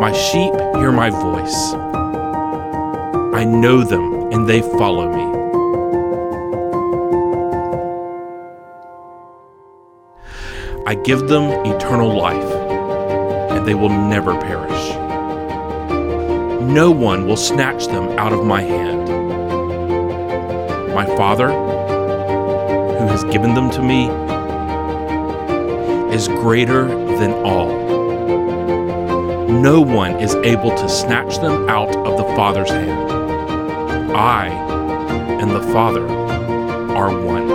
My sheep hear my voice. I know them and they follow me. I give them eternal life, and they will never perish. No one will snatch them out of my hand. My Father, who has given them to me, is greater than all. No one is able to snatch them out of the Father's hand. I and the Father are one.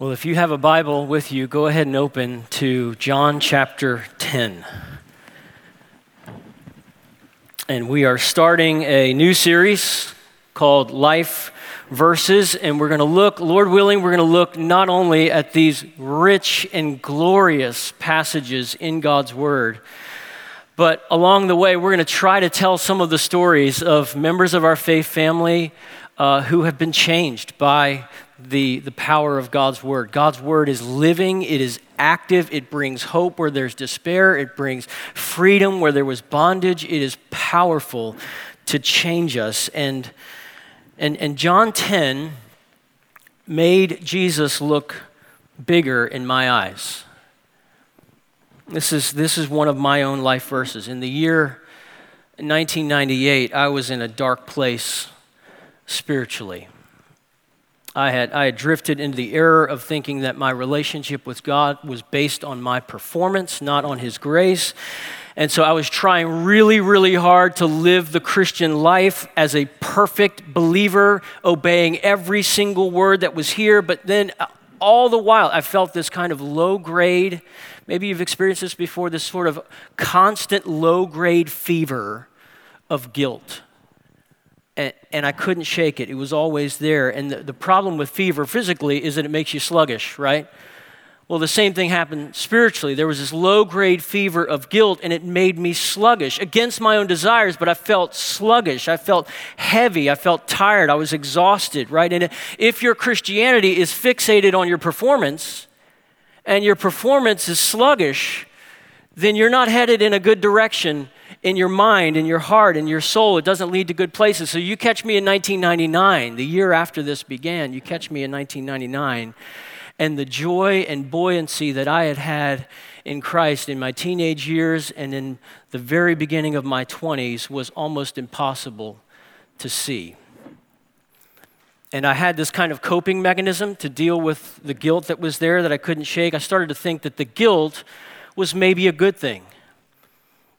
Well, if you have a Bible with you, go ahead and open to John chapter 10. And we are starting a new series called Life Verses. And we're going to look, Lord willing, we're going to look not only at these rich and glorious passages in God's Word, but along the way, we're going to try to tell some of the stories of members of our faith family uh, who have been changed by the, the power of God's word. God's word is living, it is active, it brings hope where there's despair, it brings freedom where there was bondage. It is powerful to change us. And, and, and John 10 made Jesus look bigger in my eyes. This is, this is one of my own life verses. In the year 1998, I was in a dark place spiritually. I had, I had drifted into the error of thinking that my relationship with God was based on my performance, not on His grace. And so I was trying really, really hard to live the Christian life as a perfect believer, obeying every single word that was here. But then uh, all the while, I felt this kind of low grade, maybe you've experienced this before, this sort of constant low grade fever of guilt and, and I couldn't shake it. It was always there. And the, the problem with fever physically is that it makes you sluggish, right? Well, the same thing happened spiritually. There was this low grade fever of guilt, and it made me sluggish against my own desires, but I felt sluggish. I felt heavy. I felt tired. I was exhausted, right? And if your Christianity is fixated on your performance and your performance is sluggish, then you're not headed in a good direction in your mind, in your heart, in your soul. It doesn't lead to good places. So you catch me in 1999, the year after this began, you catch me in 1999, and the joy and buoyancy that I had had in Christ in my teenage years and in the very beginning of my 20s was almost impossible to see. And I had this kind of coping mechanism to deal with the guilt that was there that I couldn't shake. I started to think that the guilt was maybe a good thing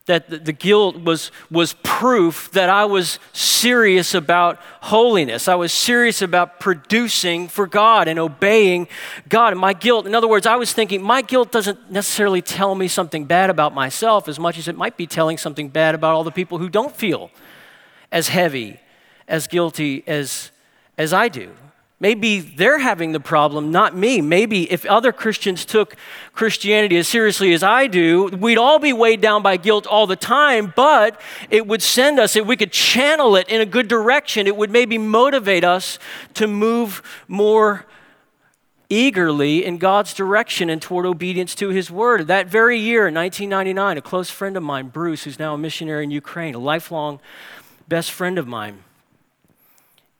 that the guilt was, was proof that I was serious about holiness. I was serious about producing for God and obeying God. And my guilt, in other words, I was thinking my guilt doesn't necessarily tell me something bad about myself as much as it might be telling something bad about all the people who don't feel as heavy, as guilty as, as I do. Maybe they're having the problem, not me. Maybe if other Christians took Christianity as seriously as I do, we'd all be weighed down by guilt all the time, but it would send us, if we could channel it in a good direction, it would maybe motivate us to move more eagerly in God's direction and toward obedience to His Word. That very year, 1999, a close friend of mine, Bruce, who's now a missionary in Ukraine, a lifelong best friend of mine,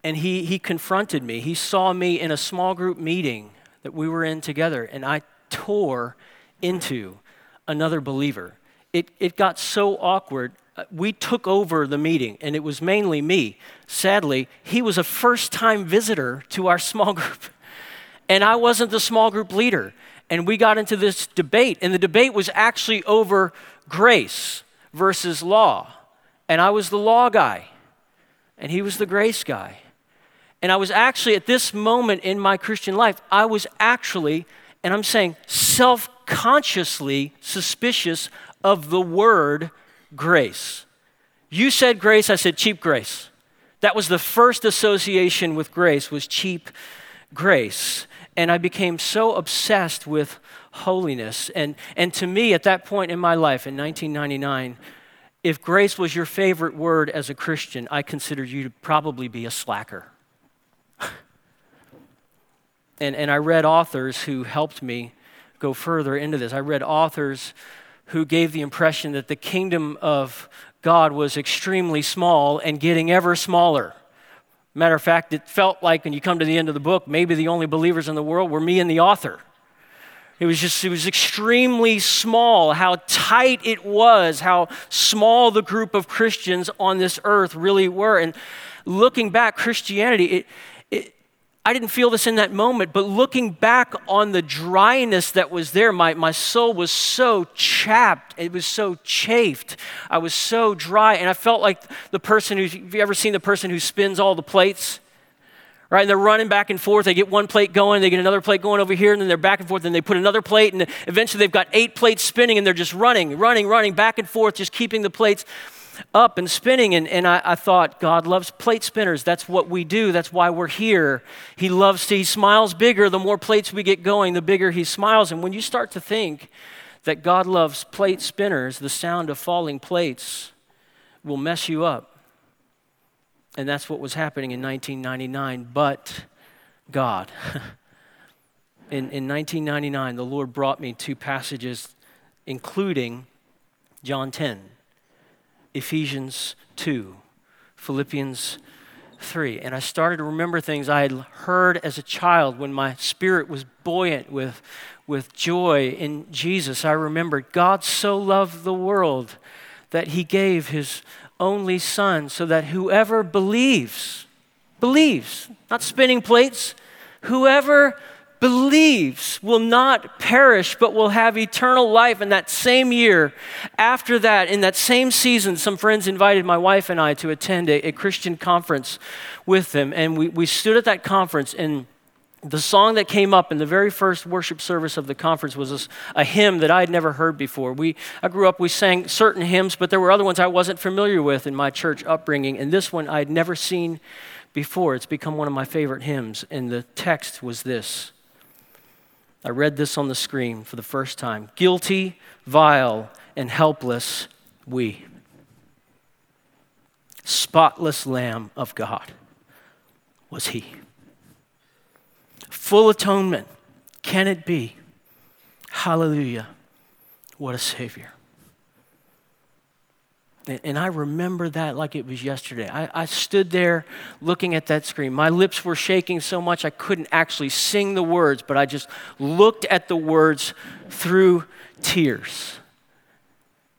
and he, he confronted me. He saw me in a small group meeting that we were in together, and I tore into another believer. It, it got so awkward. Uh, we took over the meeting, and it was mainly me. Sadly, he was a first time visitor to our small group, and I wasn't the small group leader. And we got into this debate, and the debate was actually over grace versus law. And I was the law guy, and he was the grace guy. And I was actually, at this moment in my Christian life, I was actually, and I'm saying self consciously suspicious of the word grace. You said grace, I said cheap grace. That was the first association with grace was cheap grace. And I became so obsessed with holiness. And, and to me, at that point in my life, in 1999, if grace was your favorite word as a Christian, I considered you to probably be a slacker. And, and I read authors who helped me go further into this. I read authors who gave the impression that the kingdom of God was extremely small and getting ever smaller. Matter of fact, it felt like when you come to the end of the book, maybe the only believers in the world were me and the author. It was just, it was extremely small, how tight it was, how small the group of Christians on this earth really were. And looking back, Christianity, it, I didn't feel this in that moment, but looking back on the dryness that was there, my, my soul was so chapped. It was so chafed. I was so dry. And I felt like the person who's, have you ever seen the person who spins all the plates? Right? And they're running back and forth. They get one plate going, they get another plate going over here, and then they're back and forth, and they put another plate, and eventually they've got eight plates spinning, and they're just running, running, running back and forth, just keeping the plates up and spinning. And, and I, I, thought, God loves plate spinners. That's what we do. That's why we're here. He loves to, he smiles bigger. The more plates we get going, the bigger he smiles. And when you start to think that God loves plate spinners, the sound of falling plates will mess you up. And that's what was happening in 1999. But God. in, in 1999, the Lord brought me two passages, including John 10. Ephesians 2, Philippians 3. And I started to remember things I had heard as a child when my spirit was buoyant with, with joy in Jesus. I remembered God so loved the world that he gave his only Son so that whoever believes, believes, not spinning plates, whoever believes will not perish but will have eternal life. In that same year, after that, in that same season, some friends invited my wife and I to attend a, a Christian conference with them. And we, we stood at that conference and the song that came up in the very first worship service of the conference was a, a, hymn that I had never heard before. We, I grew up, we sang certain hymns, but there were other ones I wasn't familiar with in my church upbringing, and this one I had never seen before. It's become one of my favorite hymns, and the text was this I read this on the screen for the first time. Guilty, vile, and helpless, we. Spotless Lamb of God was He. Full atonement, can it be? Hallelujah. What a Savior. And I remember that like it was yesterday. I, I, stood there looking at that screen. My lips were shaking so much I couldn't actually sing the words, but I just looked at the words through tears.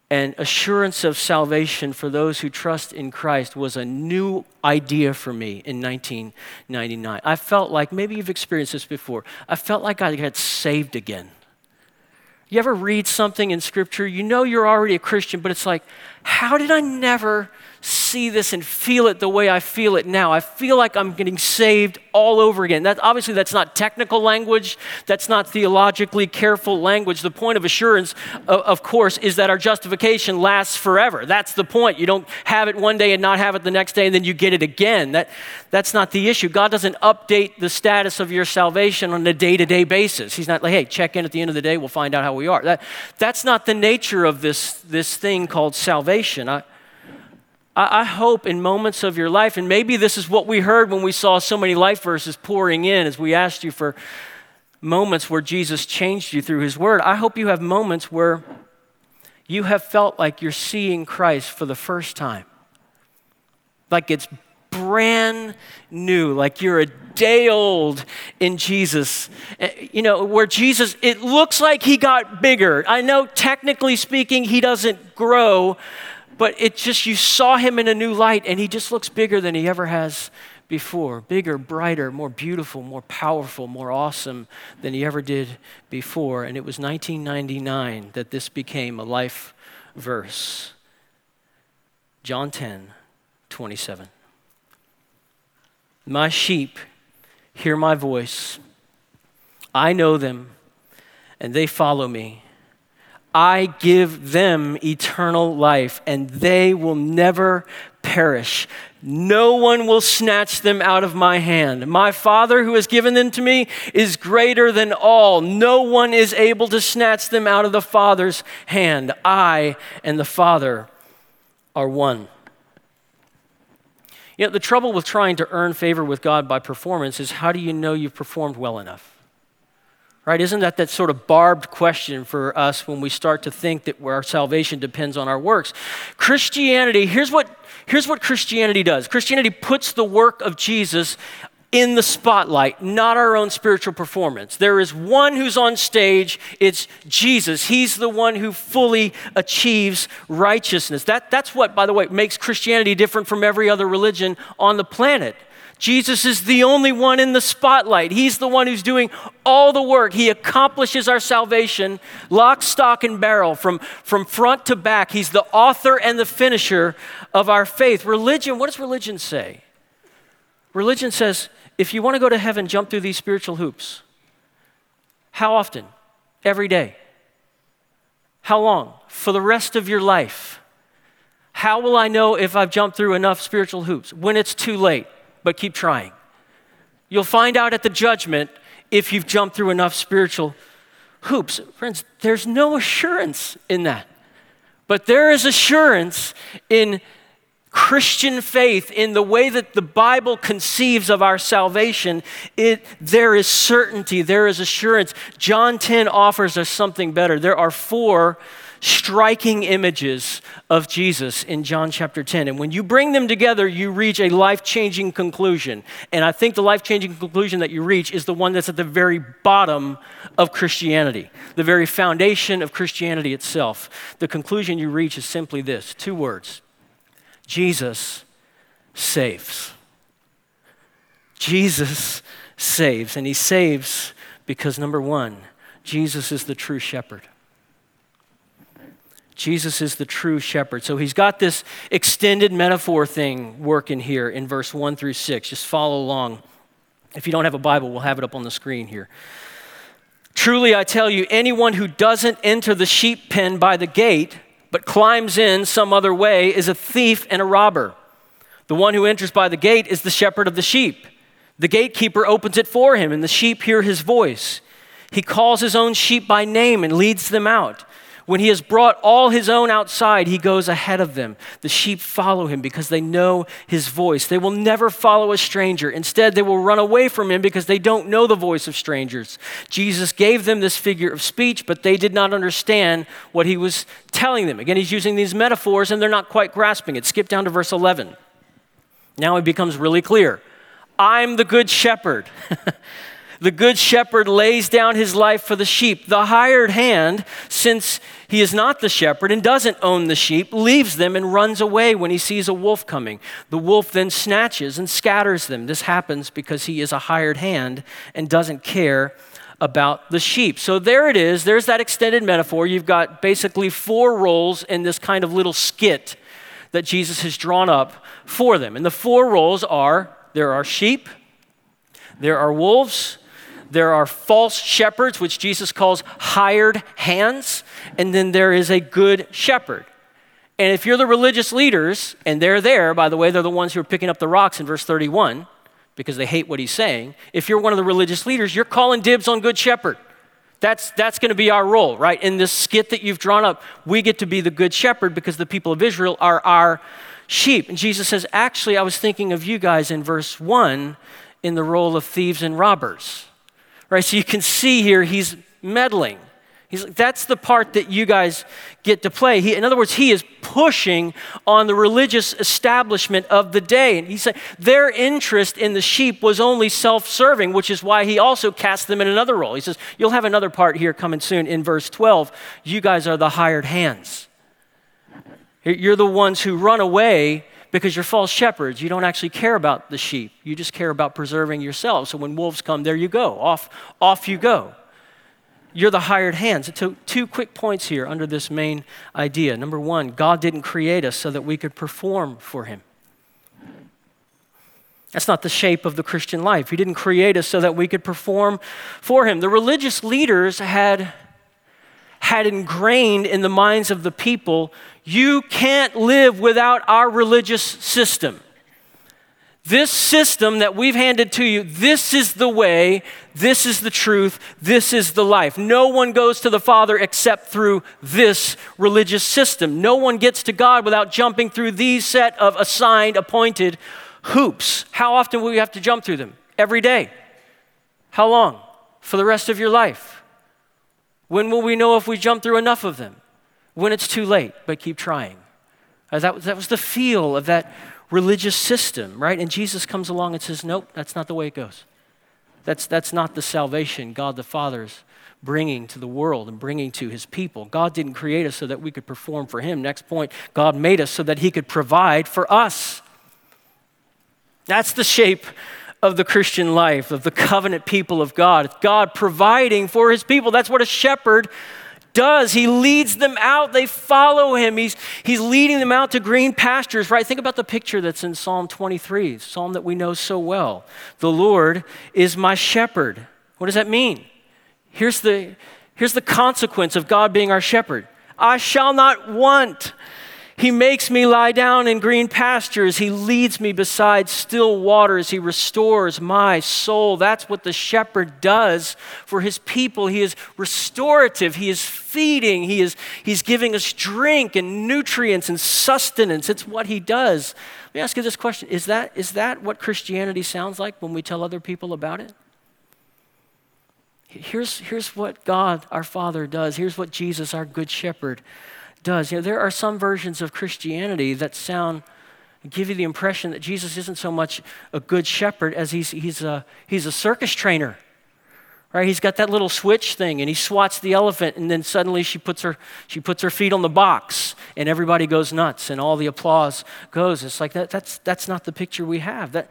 And assurance of salvation for those who trust in Christ was a new idea for me in 1999. I felt like, maybe you've experienced this before, I felt like I got saved again. You ever read something in Scripture? You know you're already a Christian, but it's like, how did I never see this and feel it the way I feel it now. I feel like I'm getting saved all over again. That, obviously, that's not technical language, that's not theologically careful language. The point of assurance, of, of course, is that our justification lasts forever. That's the point. You don't have it one day and not have it the next day, and then you get it again. That, that's not the issue. God doesn't update the status of your salvation on a day to day basis. He's not like, hey, check in at the end of the day, we'll find out how we are. That, that's not the nature of this, this thing called salvation. I, I, hope in moments of your life, and maybe this is what we heard when we saw so many life verses pouring in as we asked you for moments where Jesus changed you through his word. I hope you have moments where you have felt like you're seeing Christ for the first time. Like it's brand new, like you're a day old in Jesus. Eh, you know, where Jesus, it looks like he got bigger. I know technically speaking, he doesn't grow, but it just, you saw him in a new light, and he just looks bigger than he ever has before bigger, brighter, more beautiful, more powerful, more awesome than he ever did before. And it was 1999 that this became a life verse. John 10, 27. My sheep hear my voice. I know them, and they follow me. I give them eternal life, and they will never perish. No one will snatch them out of my hand. My Father, who has given them to me, is greater than all. No one is able to snatch them out of the Father's hand. I and the Father are one. You know, the trouble with trying to earn favor with God by performance is how do you know you've performed well enough? Right? Isn't that that sort of barbed question for us when we start to think that our salvation depends on our works? Christianity, here's what, here's what Christianity does Christianity puts the work of Jesus in the spotlight, not our own spiritual performance. There is one who's on stage, it's Jesus. He's the one who fully achieves righteousness. That, that's what, by the way, makes Christianity different from every other religion on the planet. Jesus is the only one in the spotlight. He's the one who's doing all the work. He accomplishes our salvation, lock, stock, and barrel, from, from front to back. He's the author and the finisher of our faith. Religion, what does religion say? Religion says if you want to go to heaven, jump through these spiritual hoops. How often? Every day. How long? For the rest of your life. How will I know if I've jumped through enough spiritual hoops? When it's too late, but keep trying. You'll find out at the judgment if you've jumped through enough spiritual hoops. Friends, there's no assurance in that. But there is assurance in Christian faith, in the way that the Bible conceives of our salvation, it, there is certainty, there is assurance. John 10 offers us something better. There are four striking images of Jesus in John chapter 10. And when you bring them together, you reach a life changing conclusion. And I think the life changing conclusion that you reach is the one that's at the very bottom of Christianity, the very foundation of Christianity itself. The conclusion you reach is simply this two words Jesus saves. Jesus saves, and he saves because number one, Jesus is the true shepherd. Jesus is the true shepherd. So he's got this extended metaphor thing working here in verse 1 through 6. Just follow along. If you don't have a Bible, we'll have it up on the screen here. Truly, I tell you, anyone who doesn't enter the sheep pen by the gate, but climbs in some other way is a thief and a robber. The one who enters by the gate is the shepherd of the sheep. The gatekeeper opens it for him, and the sheep hear his voice. He calls his own sheep by name and leads them out. When he has brought all his own outside, he goes ahead of them. The sheep follow him because they know his voice. They will never follow a stranger. Instead, they will run away from him because they don't know the voice of strangers. Jesus gave them this figure of speech, but they did not understand what he was telling them. Again, he's using these metaphors and they're not quite grasping it. Skip down to verse 11. Now it becomes really clear. I'm the good shepherd. The good shepherd lays down his life for the sheep. The hired hand, since he is not the shepherd and doesn't own the sheep, leaves them and runs away when he sees a wolf coming. The wolf then snatches and scatters them. This happens because he is a hired hand and doesn't care about the sheep. So there it is. There's that extended metaphor. You've got basically four roles in this kind of little skit that Jesus has drawn up for them. And the four roles are there are sheep, there are wolves, there are false shepherds, which Jesus calls hired hands, and then there is a good shepherd. And if you're the religious leaders, and they're there, by the way, they're the ones who are picking up the rocks in verse 31 because they hate what he's saying. If you're one of the religious leaders, you're calling dibs on good shepherd. That's, that's going to be our role, right? In this skit that you've drawn up, we get to be the good shepherd because the people of Israel are our sheep. And Jesus says, Actually, I was thinking of you guys in verse 1 in the role of thieves and robbers. Right? So you can see here he's meddling. He's like, that's the part that you guys get to play. He, in other words, he is pushing on the religious establishment of the day. And he said their interest in the sheep was only self serving, which is why he also cast them in another role. He says, You'll have another part here coming soon in verse 12. You guys are the hired hands. You're the ones who run away because you're false shepherds. You don't actually care about the sheep. You just care about preserving yourselves. So when wolves come, there you go. Off, off you go. You're the hired hands. So two quick points here under this main idea. Number one, God didn't create us so that we could perform for Him. That's not the shape of the Christian life. He didn't create us so that we could perform for Him. The religious leaders had had ingrained in the minds of the people you can't live without our religious system. This system that we've handed to you, this is the way, this is the truth, this is the life. No one goes to the Father except through this religious system. No one gets to God without jumping through these set of assigned, appointed hoops. How often will you have to jump through them? Every day. How long? For the rest of your life. When will we know if we jump through enough of them? When it's too late, but keep trying. Uh, that, that was the feel of that religious system, right? And Jesus comes along and says, Nope, that's not the way it goes. That's, that's not the salvation God the Father is bringing to the world and bringing to his people. God didn't create us so that we could perform for him. Next point, God made us so that he could provide for us. That's the shape of the Christian life, of the covenant people of God. God providing for his people. That's what a shepherd does. He leads them out. They follow him. He's, he's leading them out to green pastures, right? Think about the picture that's in Psalm 23, psalm that we know so well. The Lord is my shepherd. What does that mean? Here's the, here's the consequence of God being our shepherd I shall not want. He makes me lie down in green pastures. He leads me beside still waters. He restores my soul. That's what the shepherd does for his people. He is restorative. He is feeding. He is he's giving us drink and nutrients and sustenance. It's what he does. Let me ask you this question. Is that, is that what Christianity sounds like when we tell other people about it? Here's, here's what God, our Father, does. Here's what Jesus, our Good Shepherd, does. You know, there are some versions of Christianity that sound give you the impression that Jesus isn't so much a good shepherd as he's, he's, a, he's a circus trainer. Right? He's got that little switch thing and he swats the elephant and then suddenly she puts her she puts her feet on the box and everybody goes nuts and all the applause goes. It's like that that's that's not the picture we have. That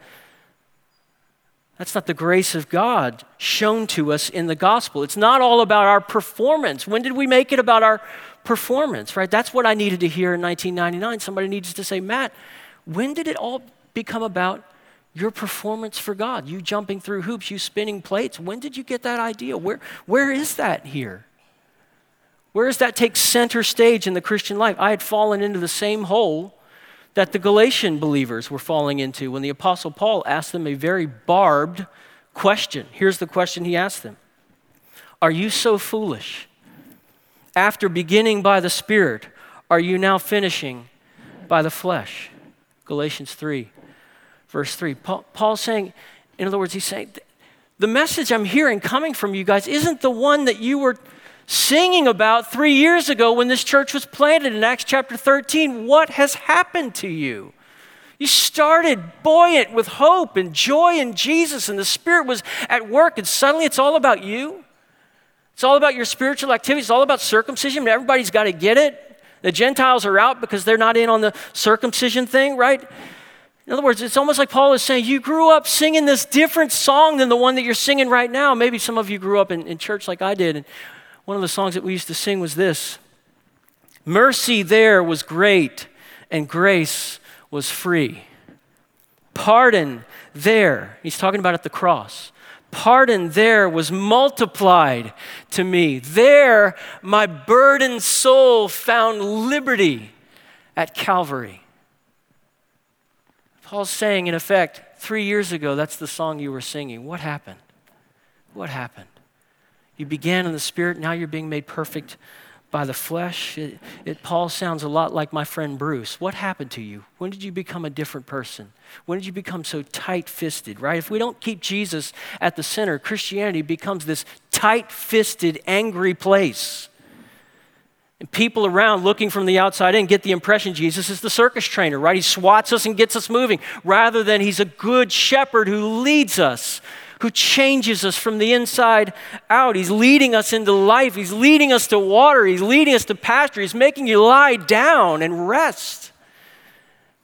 that's not the grace of God shown to us in the gospel. It's not all about our performance. When did we make it about our performance, right? That's what I needed to hear in 1999. Somebody needs to say, Matt, when did it all become about your performance for God? You jumping through hoops, you spinning plates. When did you get that idea? Where, where is that here? Where does that take center stage in the Christian life? I had fallen into the same hole that the Galatian believers were falling into when the Apostle Paul asked them a very barbed question. Here's the question he asked them Are you so foolish? After beginning by the Spirit, are you now finishing by the flesh? Galatians 3, verse 3. Paul, Paul's saying, in other words, he's saying, the message I'm hearing coming from you guys isn't the one that you were singing about three years ago when this church was planted in Acts chapter 13. What has happened to you? You started buoyant with hope and joy in Jesus, and the Spirit was at work, and suddenly it's all about you. It's all about your spiritual activity. It's all about circumcision. Everybody's got to get it. The Gentiles are out because they're not in on the circumcision thing, right? In other words, it's almost like Paul is saying, You grew up singing this different song than the one that you're singing right now. Maybe some of you grew up in, in church like I did, and one of the songs that we used to sing was this Mercy there was great, and grace was free. Pardon there, he's talking about at the cross. Pardon there was multiplied to me. There, my burdened soul found liberty at Calvary. Paul's saying, in effect, three years ago, that's the song you were singing. What happened? What happened? You began in the Spirit, now you're being made perfect by the flesh. It, it, Paul sounds a lot like my friend Bruce. What happened to you? When did you become a different person? When did you become so tight fisted, right? If we don't keep Jesus at the center, Christianity becomes this tight fisted, angry place. And people around looking from the outside in get the impression Jesus is the circus trainer, right? He swats us and gets us moving, rather than he's a good shepherd who leads us who changes us from the inside out. He's leading us into life. He's leading us to water. He's leading us to pasture. He's making you lie down and rest.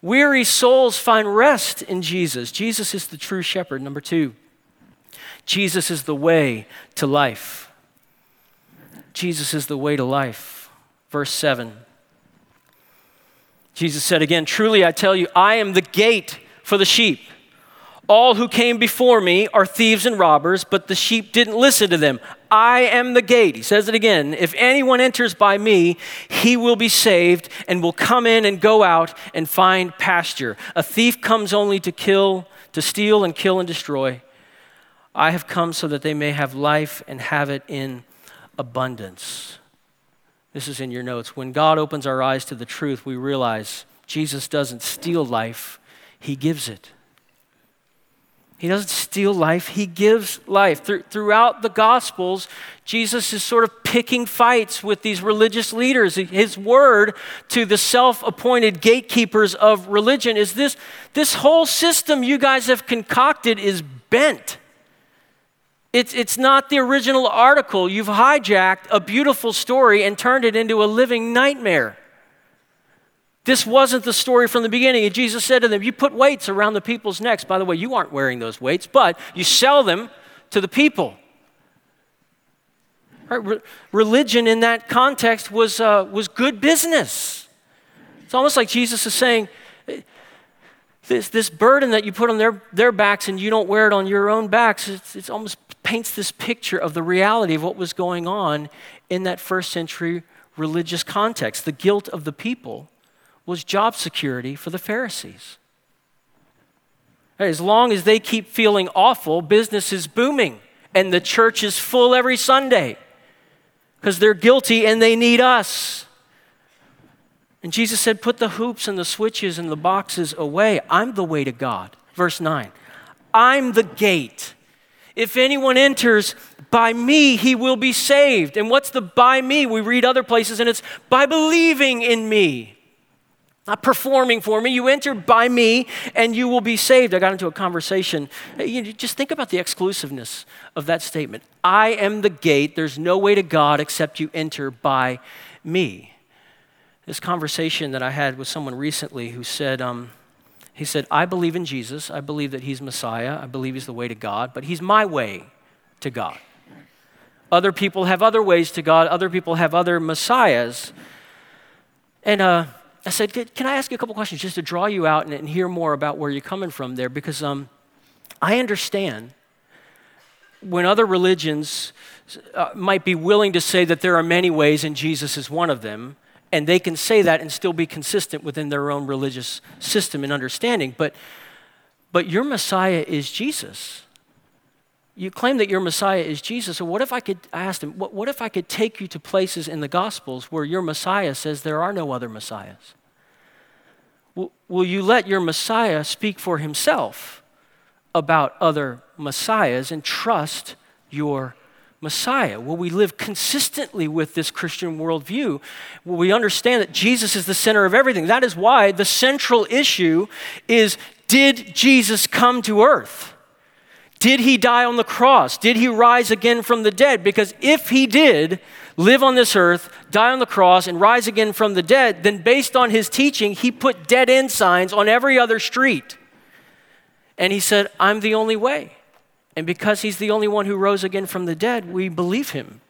Weary souls find rest in Jesus. Jesus is the true shepherd. Number two, Jesus is the way to life. Jesus is the way to life. Verse 7. Jesus said again, Truly I tell you, I am the gate for the sheep. All who came before me are thieves and robbers, but the sheep didn't listen to them. I am the gate. He says it again. If anyone enters by me, he will be saved and will come in and go out and find pasture. A thief comes only to kill, to steal, and kill and destroy. I have come so that they may have life and have it in abundance. This is in your notes. When God opens our eyes to the truth, we realize Jesus doesn't steal life, He gives it. He doesn't steal life, he gives life. throughout the Gospels, Jesus is sort of picking fights with these religious leaders. His word to the self appointed gatekeepers of religion is this this whole system you guys have concocted is bent. It's, it's not the original article. You've hijacked a beautiful story and turned it into a living nightmare. This wasn't the story from the beginning. And Jesus said to them, You put weights around the people's necks. By the way, you aren't wearing those weights, but you sell them to the people. Right? Re- religion in that context was, uh, was good business. It's almost like Jesus is saying, this, this burden that you put on their, their backs and you don't wear it on your own backs, it's, it's almost paints this picture of the reality of what was going on in that first century religious context. The guilt of the people was job security for the Pharisees. As long as they keep feeling awful, business is booming and the church is full every Sunday because they're guilty and they need us. And Jesus said, Put the hoops and the switches and the boxes away. I'm the way to God. Verse 9 I'm the gate. If anyone enters by me, he will be saved. And what's the by me? We read other places and it's by believing in me not performing for me. You enter by me and you will be saved. I got into a conversation. You just think about the exclusiveness of that statement. I am the gate. There's no way to God except you enter by me. This conversation that I had with someone recently who said, um, he said, I believe in Jesus. I believe that he's Messiah. I believe he's the way to God, but he's my way to God. Other people have other ways to God, other people have other Messiahs. And uh, I said, Can I ask you a couple questions just to draw you out and, and hear more about where you're coming from there? Because um, I understand when other religions uh, might be willing to say that there are many ways and Jesus is one of them, and they can say that and still be consistent within their own religious system and understanding. But, but your Messiah is Jesus you claim that your Messiah is Jesus. So what if I could, I asked him, what, what if I could take you to places in the Gospels where your Messiah says there are no other Messiahs? Will, will you let your Messiah speak for himself about other Messiahs and trust your Messiah? Will we live consistently with this Christian worldview? Will we understand that Jesus is the center of everything? That is why the central issue is did Jesus come to earth? Did he die on the cross? Did he rise again from the dead? Because if he did live on this earth, die on the cross, and rise again from the dead, then based on his teaching, he put dead end signs on every other street. And he said, I'm the only way. And because he's the only one who rose again from the dead, we believe him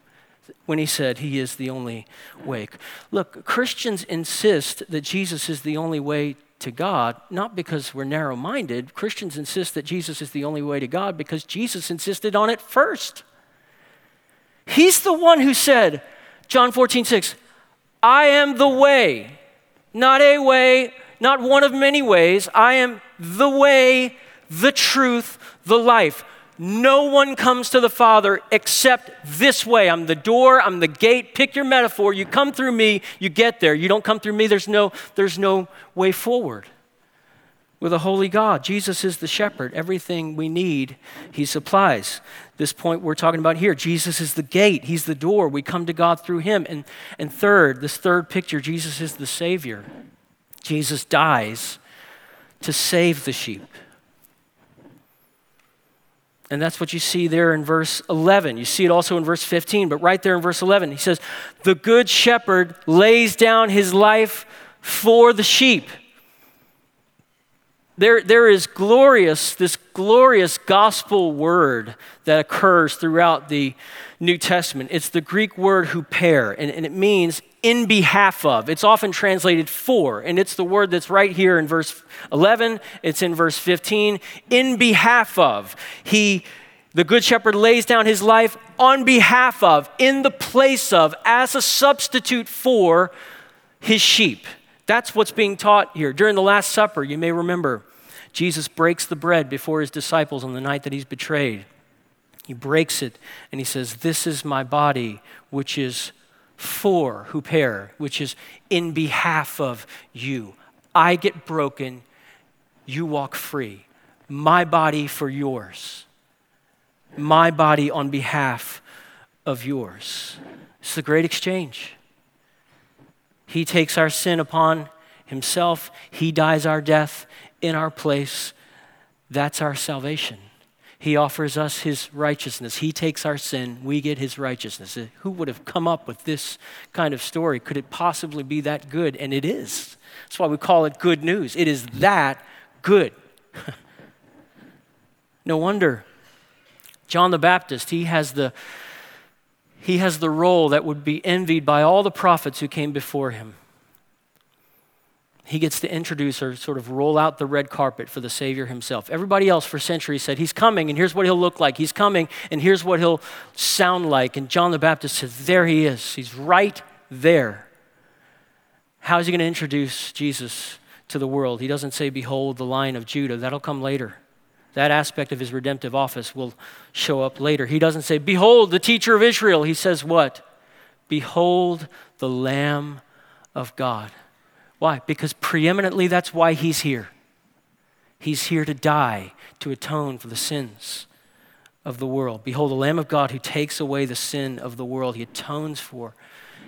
when he said he is the only way. Look, Christians insist that Jesus is the only way to God, not because we're narrow minded. Christians insist that Jesus is the only way to God because Jesus insisted on it first. He's the one who said, John 14, 6, I am the way, not a way, not one of many ways. I am the way, the truth, the life. No one comes to the Father except this way. I'm the door, I'm the gate. Pick your metaphor. You come through me, you get there. You don't come through me, there's no, there's no way forward. With a holy God, Jesus is the shepherd. Everything we need, he supplies. This point we're talking about here Jesus is the gate, he's the door. We come to God through him. And, and third, this third picture, Jesus is the Savior. Jesus dies to save the sheep. And that's what you see there in verse 11. You see it also in verse 15, but right there in verse 11, he says, The good shepherd lays down his life for the sheep. There, there is glorious, this glorious gospel word that occurs throughout the New Testament. It's the Greek word huper, and, and it means in behalf of. It's often translated for, and it's the word that's right here in verse 11. It's in verse 15. In behalf of. He, the Good Shepherd, lays down his life on behalf of, in the place of, as a substitute for his sheep. That's what's being taught here. During the Last Supper, you may remember, Jesus breaks the bread before his disciples on the night that he's betrayed. He breaks it and he says, This is my body, which is for huper, which is in behalf of you. I get broken, you walk free. my body for yours, my body on behalf of yours. It's the great exchange. He takes our sin upon himself, He dies our death in our place. That's our salvation. He offers us his righteousness. He takes our sin, we get his righteousness. Uh, who would have come up with this kind of story? Could it possibly be that good? And it is. That's why we call it good news. It is that good. no wonder John the Baptist, he has the he has the role that would be envied by all the prophets who came before him he gets to introduce or sort of roll out the red carpet for the Savior himself. Everybody else for centuries said, He's coming, and here's what he'll look like. He's coming, and here's what he'll sound like. And John the Baptist says, There he is. He's right there. How is he going to introduce Jesus to the world? He doesn't say, Behold the lion of Judah. That'll come later. That aspect of his redemptive office will show up later. He doesn't say, Behold the teacher of Israel. He says, What? Behold the Lamb of God. Why? Because preeminently that's why he's here. He's here to die, to atone for the sins of the world. Behold, the Lamb of God who takes away the sin of the world. He atones for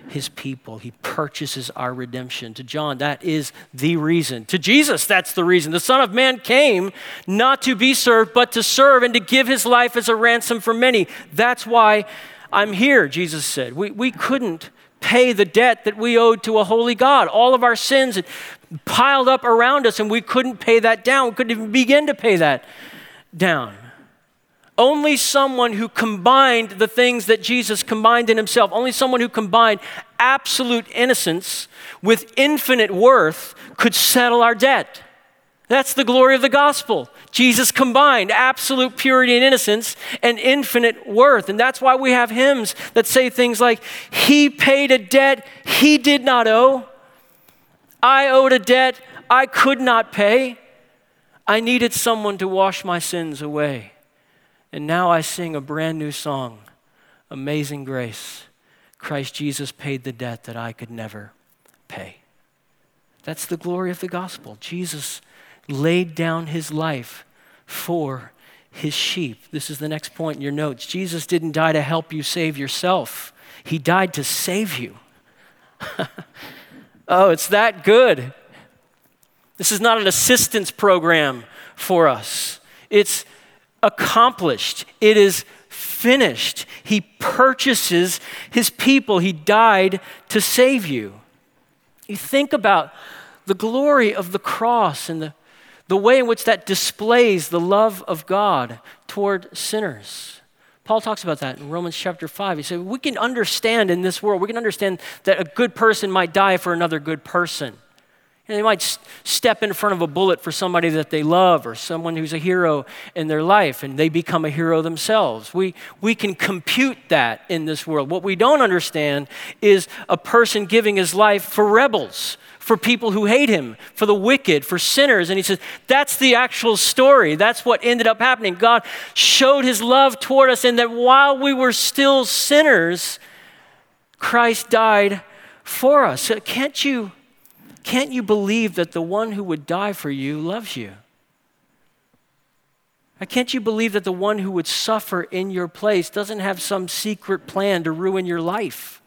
his people. He purchases our redemption. To John, that is the reason. To Jesus, that's the reason. The Son of Man came not to be served, but to serve and to give his life as a ransom for many. That's why I'm here, Jesus said. We, we couldn't pay the debt that we owed to a holy God. All of our sins piled up around us, and we couldn't pay that down. We couldn't even begin to pay that down. Only someone who combined the things that Jesus combined in himself, only someone who combined absolute innocence with infinite worth could settle our debt. That's the glory of the gospel. Jesus combined absolute purity and innocence and infinite worth. And that's why we have hymns that say things like, He paid a debt he did not owe. I owed a debt I could not pay. I needed someone to wash my sins away. And now I sing a brand new song Amazing Grace. Christ Jesus paid the debt that I could never pay. That's the glory of the gospel. Jesus laid down his life for his sheep. This is the next point in your notes. Jesus didn't die to help you save yourself, he died to save you. oh, it's that good. This is not an assistance program for us. It's accomplished. It is finished. He purchases his people. He died to save you. You think about the glory of the cross and the the way in which that displays the love of God toward sinners. Paul talks about that in Romans chapter 5. He said, We can understand in this world, we can understand that a good person might die for another good person. And they might step in front of a bullet for somebody that they love or someone who's a hero in their life and they become a hero themselves. We, we can compute that in this world. What we don't understand is a person giving his life for rebels for people who hate him, for the wicked, for sinners. And he says, that's the actual story. That's what ended up happening. God showed his love toward us, and that while we were still sinners, Christ died for us. Can't you, can't you believe that the one who would die for you loves you? Uh, can't you believe that the one who would suffer in your place doesn't have some secret plan to ruin your life?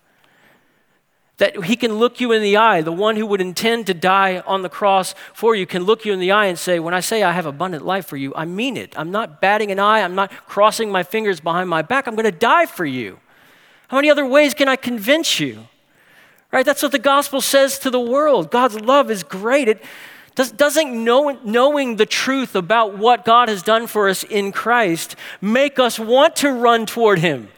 That he can look you in the eye, the one who would intend to die on the cross for you can look you in the eye and say, When I say I have abundant life for you, I mean it. I'm not batting an eye, I'm not crossing my fingers behind my back. I'm going to die for you. How many other ways can I convince you? Right? That's what the gospel says to the world. God's love is great. It does, doesn't know, knowing the truth about what God has done for us in Christ make us want to run toward Him.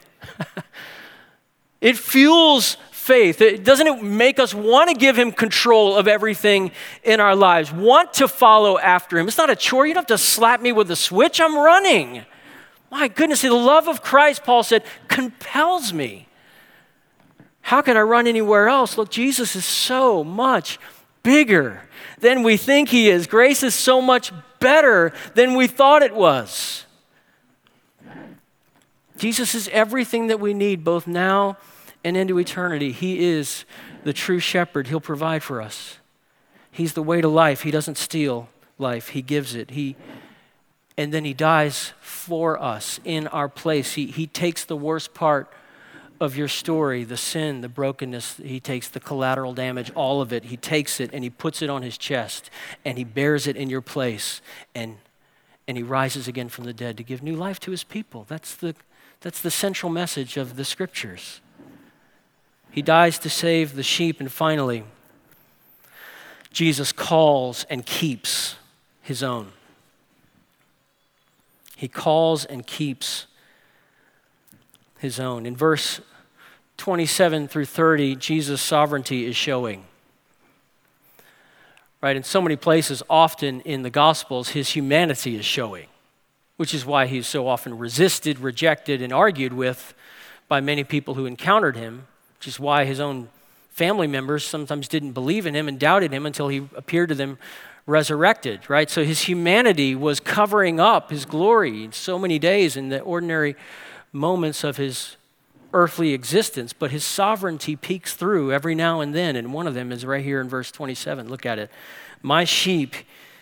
it fuels faith? It, doesn't it make us want to give him control of everything in our lives, want to follow after him? It's not a chore. You don't have to slap me with a switch. I'm running. My goodness, the love of Christ, Paul said, compels me. How could I run anywhere else? Look, Jesus is so much bigger than we think he is. Grace is so much better than we thought it was. Jesus is everything that we need, both now and into eternity. He is the true shepherd. He'll provide for us. He's the way to life. He doesn't steal life, He gives it. He And then he dies for us in our place. He, he takes the worst part of your story, the sin, the brokenness, he takes the collateral damage, all of it. He takes it and he puts it on his chest and he bears it in your place and, and he rises again from the dead to give new life to his people. That's the, that's the central message of the scriptures. He dies to save the sheep, and finally, Jesus calls and keeps his own. He calls and keeps his own. In verse 27 through 30, Jesus' sovereignty is showing. Right? In so many places, often in the Gospels, his humanity is showing, which is why he's so often resisted, rejected, and argued with by many people who encountered him, which is why his own family members sometimes didn't believe in him and doubted him until he appeared to them resurrected, right? So his humanity was covering up his glory in so many days in the ordinary moments of his earthly existence, but his sovereignty peeks through every now and then. And one of them is right here in verse 27. Look at it. My sheep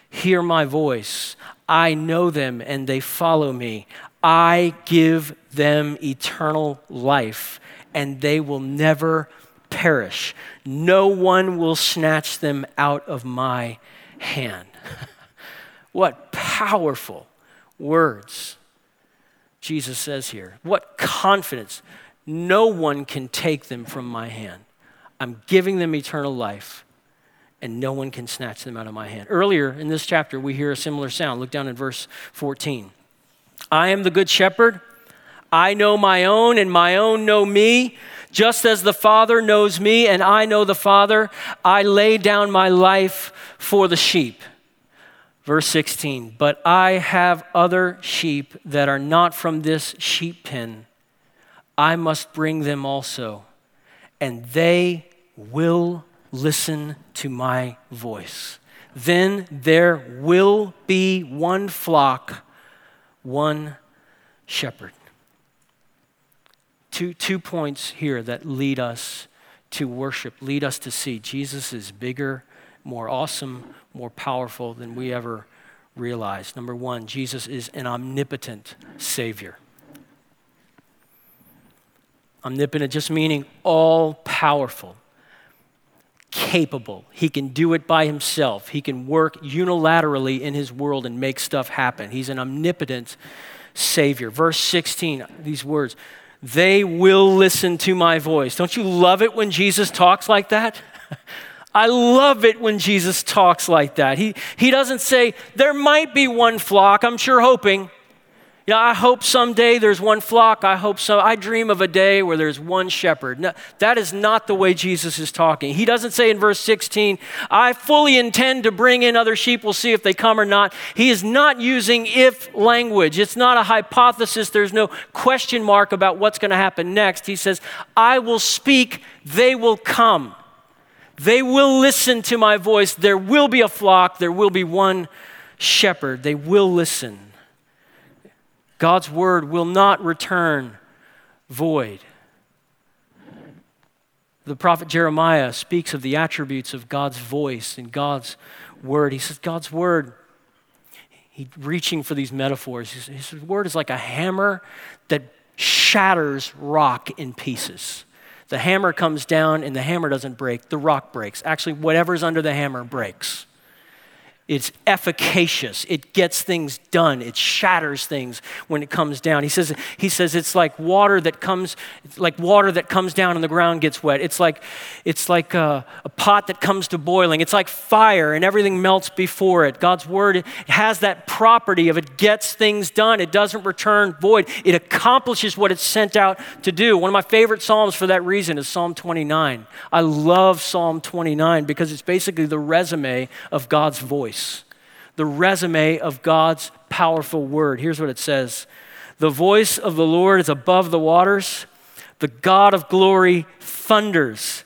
hear my voice. I know them and they follow me. I give them eternal life and they will never perish. No one will snatch them out of my hand. what powerful words Jesus says here. What confidence. No one can take them from my hand. I'm giving them eternal life, and no one can snatch them out of my hand. Earlier in this chapter, we hear a similar sound. Look down in verse 14. I am the good shepherd. I know my own, and my own know me. Just as the Father knows me, and I know the Father, I lay down my life for the sheep. Verse 16, but I have other sheep that are not from this sheep pen. I must bring them also, and they will listen to my voice. Then there will be one flock, one shepherd. Two, two points here that lead us to worship, lead us to see Jesus is bigger, more awesome, more powerful than we ever realized. Number one, Jesus is an omnipotent Savior. Omnipotent just meaning all powerful, capable. He can do it by himself. He can work unilaterally in his world and make stuff happen. He's an omnipotent Savior. Verse 16, these words, they will listen to my voice. Don't you love it when Jesus talks like that? I love it when Jesus talks like that. He, he doesn't say, There might be one flock, I'm sure hoping. Know, I hope someday there's one flock. I hope so. I dream of a day where there's one shepherd. No, that is not the way Jesus is talking. He doesn't say in verse 16, I fully intend to bring in other sheep. We'll see if they come or not. He is not using if language. It's not a hypothesis. There's no question mark about what's going to happen next. He says, I will speak, they will come. They will listen to my voice. There will be a flock, there will be one shepherd. They will listen. God's word will not return void. The prophet Jeremiah speaks of the attributes of God's voice and God's word. He says, God's word, he reaching for these metaphors. His word is like a hammer that shatters rock in pieces. The hammer comes down and the hammer doesn't break, the rock breaks. Actually, whatever's under the hammer breaks. It's efficacious. It gets things done. It shatters things when it comes down. He says, he says it's like water that comes, like water that comes down and the ground gets wet. It's like, it's like a, a pot that comes to boiling. It's like fire and everything melts before it. God's word has that property of it gets things done. It doesn't return void. It accomplishes what it's sent out to do. One of my favorite psalms for that reason is Psalm 29. I love Psalm 29 because it's basically the resume of God's voice the resume of God's powerful word. Here's what it says The voice of the Lord is above the waters, the God of glory thunders.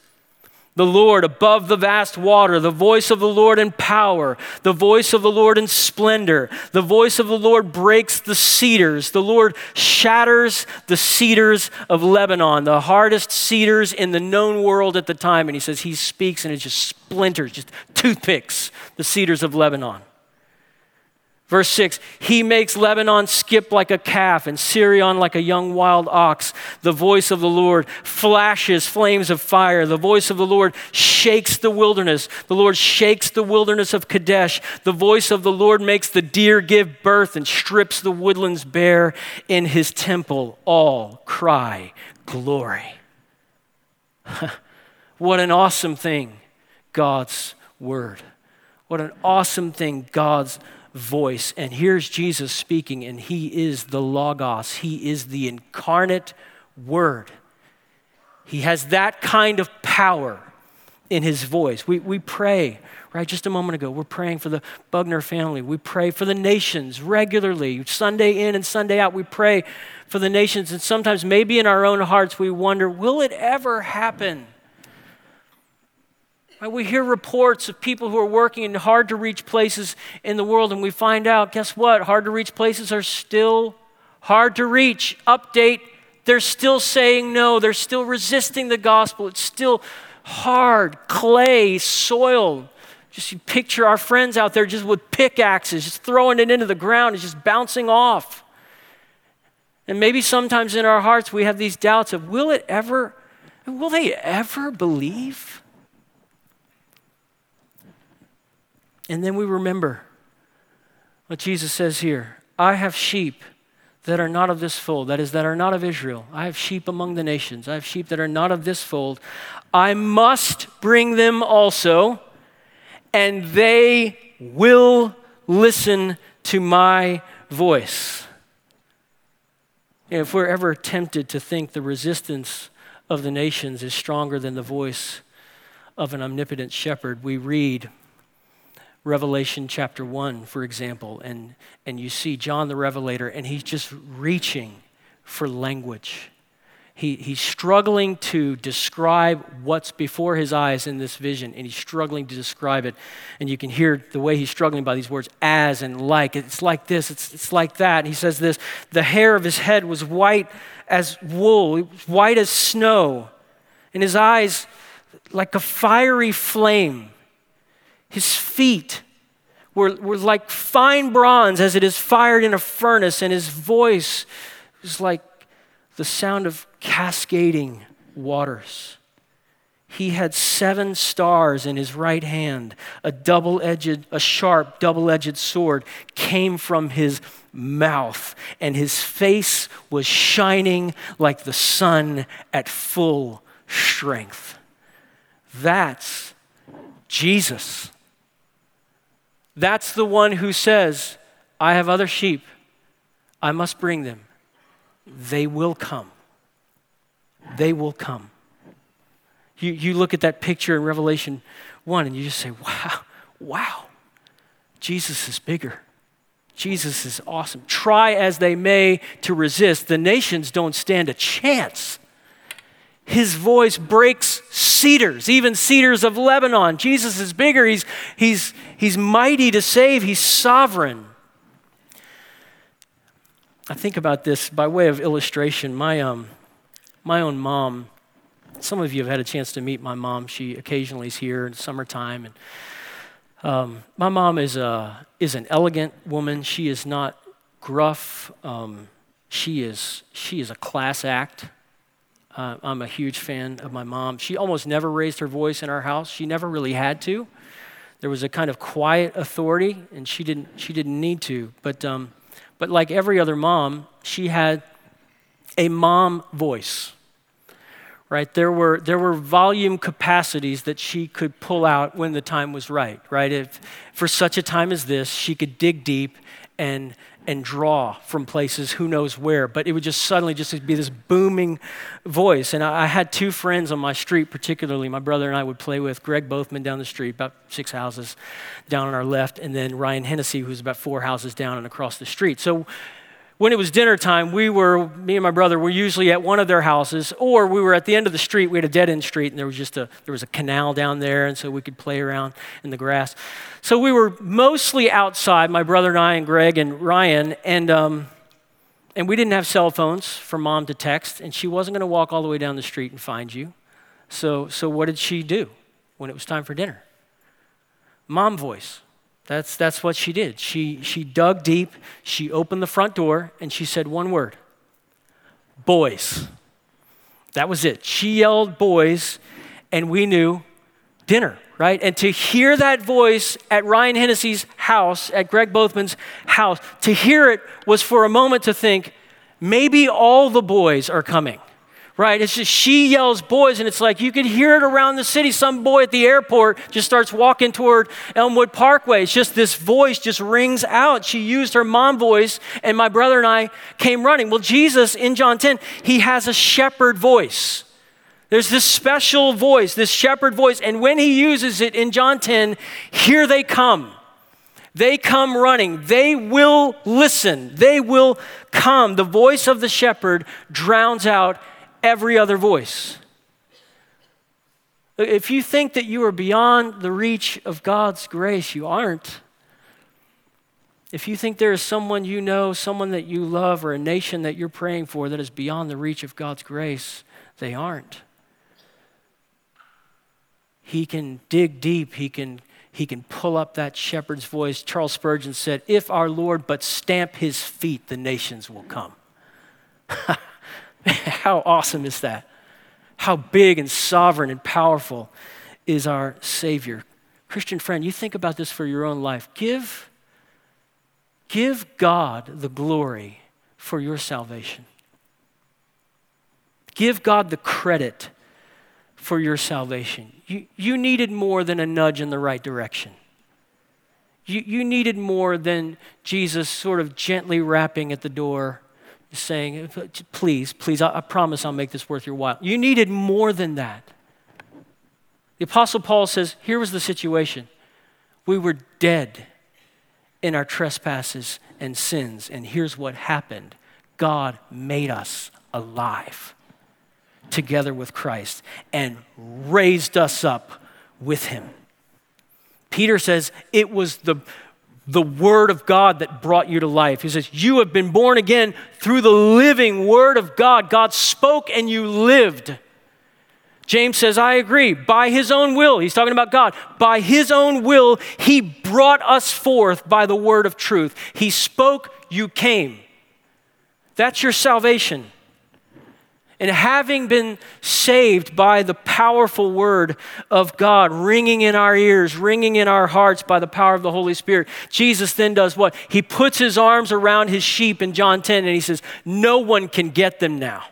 The Lord above the vast water, the voice of the Lord in power, the voice of the Lord in splendor. The voice of the Lord breaks the cedars. The Lord shatters the cedars of Lebanon, the hardest cedars in the known world at the time. And he says, He speaks and it just splinters, just toothpicks, the cedars of Lebanon. Verse 6 He makes Lebanon skip like a calf and Sirion like a young wild ox. The voice of the Lord flashes flames of fire. The voice of the Lord shakes the wilderness. The Lord shakes the wilderness of Kadesh. The voice of the Lord makes the deer give birth and strips the woodlands bare. In his temple, all cry, Glory. what an awesome thing, God's word. What an awesome thing, God's voice. And here's Jesus speaking, and he is the Logos, he is the incarnate Word. He has that kind of power in his voice. We, we pray, right? Just a moment ago, we're praying for the Bugner family. We pray for the nations regularly, Sunday in and Sunday out. We pray for the nations, and sometimes maybe in our own hearts we wonder, will it ever happen? We hear reports of people who are working in hard to reach places in the world, and we find out guess what? Hard to reach places are still hard to reach. Update, they're still saying no, they're still resisting the gospel. It's still hard, clay, soil. Just you picture our friends out there just with pickaxes, just throwing it into the ground, it's just bouncing off. And maybe sometimes in our hearts we have these doubts of will it ever, will they ever believe? And then we remember what Jesus says here I have sheep that are not of this fold, that is, that are not of Israel. I have sheep among the nations. I have sheep that are not of this fold. I must bring them also, and they will listen to my voice. if we're ever tempted to think the resistance of the nations is stronger than the voice of an omnipotent shepherd, we read Revelation chapter 1, for example, and, and you see John the Revelator, and he's just reaching for language. He, he's struggling to describe what's before his eyes in this vision, and he's struggling to describe it. And you can hear the way he's struggling by these words as and like. It's like this, it's, it's like that. And he says this The hair of his head was white as wool, white as snow, and his eyes like a fiery flame. His feet were, were like fine bronze as it is fired in a furnace, and his voice was like the sound of cascading waters. He had seven stars in his right hand. A double edged, a sharp, double edged sword came from his mouth, and his face was shining like the sun at full strength. That's Jesus. That's the one who says, I have other sheep. I must bring them. They will come. They will come. You, you look at that picture in Revelation 1 and you just say, wow, wow, Jesus is bigger. Jesus is awesome. Try as they may to resist, the nations don't stand a chance. His voice breaks cedars, even cedars of Lebanon. Jesus is bigger. He's, he's, he's mighty to save. He's sovereign. I think about this by way of illustration. My, um, my own mom, some of you have had a chance to meet my mom. She occasionally is here in summertime. And, um, my mom is, a, is an elegant woman. She is not gruff. Um, she, is, she is a class act. Uh, I'm a huge fan of my mom. She almost never raised her voice in our house. She never really had to. There was a kind of quiet authority, and she didn't, she didn't need to. But, um, but like every other mom, she had a mom voice. Right? There were, there were volume capacities that she could pull out when the time was right, right? If for such a time as this, she could dig deep and, and draw from places who knows where. But it would just suddenly just be this booming voice. And I, I, had two friends on my street particularly my brother and i would play with greg bothman down the street about six houses down on our left and then ryan hennessy who's about four houses down and across the street. So when it was dinner time, we were, me and my brother were usually at one of their houses, or we were at the end of the street. We had a dead end street, and there was just a, there was a canal down there, and so we could play around in the grass. So we were mostly outside, my brother and I, and Greg and Ryan, and, um, and we didn't have cell phones for mom to text, and she wasn't going to walk all the way down the street and find you. So, so what did she do when it was time for dinner? Mom voice. That's, that's what she did. She, she dug deep, she opened the front door, and she said one word boys. That was it. She yelled boys, and we knew dinner, right? And to hear that voice at Ryan Hennessy's house, at Greg Bothman's house, to hear it was for a moment to think, maybe all the boys are coming right? It's just she yells boys, and it's like you could hear it around the city. Some boy at the airport just starts walking toward Elmwood Parkway. It's just this voice just rings out. She used her mom voice, and my brother and I came running. Well, Jesus in John 10, he has a shepherd voice. There's this special voice, this shepherd voice, and when he uses it in John 10, here they come. They come running. They will listen. They will come. The voice of the shepherd drowns out every other voice. If you think that you are beyond the reach of God's grace, you aren't. If you think there is someone you know, someone that you love, or a nation that you're praying for that is beyond the reach of God's grace, they aren't. He can dig deep, he can, he can pull up that shepherd's voice. Charles Spurgeon said, If our Lord but stamp his feet, the nations will come. How awesome is that? How big and sovereign and powerful is our Savior? Christian friend, you think about this for your own life. Give, give God the glory for your salvation. Give God the credit for your salvation. You, you needed more than a nudge in the right direction. You, you needed more than Jesus sort of gently rapping at the door saying, please, please, I, I promise I'll make this worth your while. You needed more than that. The Apostle Paul says, here was the situation. We were dead in our trespasses and sins, and here's what happened God made us alive together with Christ and raised us up with him. Peter says it was the the Word of God that brought you to life. He says, You have been born again through the living Word of God. God spoke and you lived. James says, I agree. By his own will, he's talking about God, by his own will, he brought us forth by the word of truth. He spoke, you came. That's your salvation. And having been saved by the powerful word of God ringing in our ears, ringing in our hearts by the power of the Holy Spirit, Jesus then does what? He puts his arms around his sheep in John 10 and he says, No one can get them now.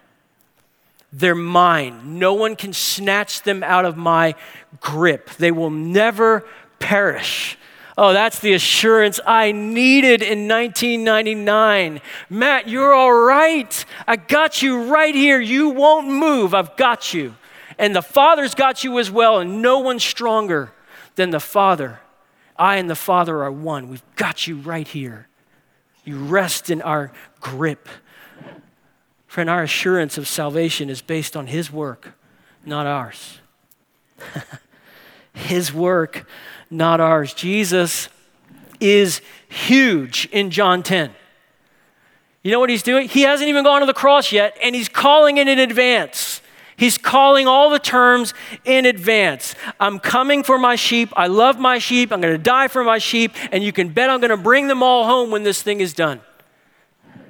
They're mine. No one can snatch them out of my grip. They will never perish. Oh, that's the assurance I needed in 1999. Matt, you're all right. I got you right here. You won't move. I've got you. And the Father's got you as well, and no one's stronger than the Father. I and the Father are one. We've got you right here. You rest in our grip. Friend, our assurance of salvation is based on His work, not ours. His work, not ours. Jesus is huge in John 10. You know what he's doing? He hasn't even gone to the cross yet, and he's calling it in advance. He's calling all the terms in advance. I'm coming for my sheep. I love my sheep. I'm going to die for my sheep, and you can bet I'm going to bring them all home when this thing is done.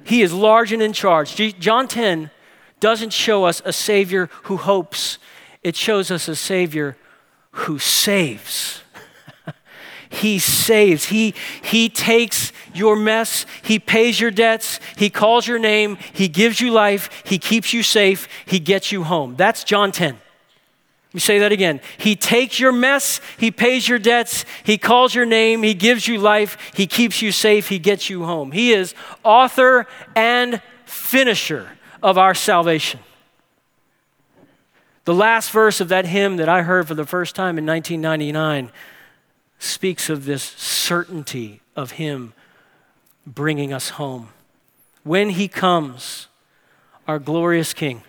He is large and in charge. John 10 doesn't show us a Savior who hopes, it shows us a Savior who saves. He saves. He, he takes your mess. He pays your debts. He calls your name. He gives you life. He keeps you safe. He gets you home. That's John 10. Let me say that again. He takes your mess, He pays your debts, He calls your name, He gives you life, He keeps you safe, He gets you home. He is author and finisher of our salvation. The last verse of that hymn that I heard for the first time in 1999 speaks of this certainty of Him bringing us home. When He comes, our glorious King,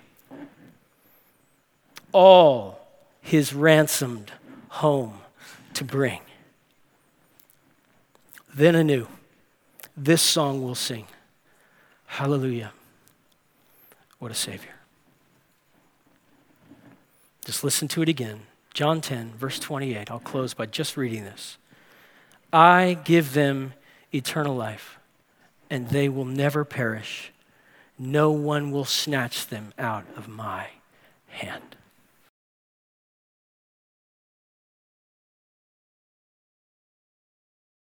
all His ransomed home to bring. Then anew, this song will sing Hallelujah. What a Savior. Just listen to it again. John 10, verse 28. I'll close by just reading this. I give them eternal life, and they will never perish. No one will snatch them out of my hand.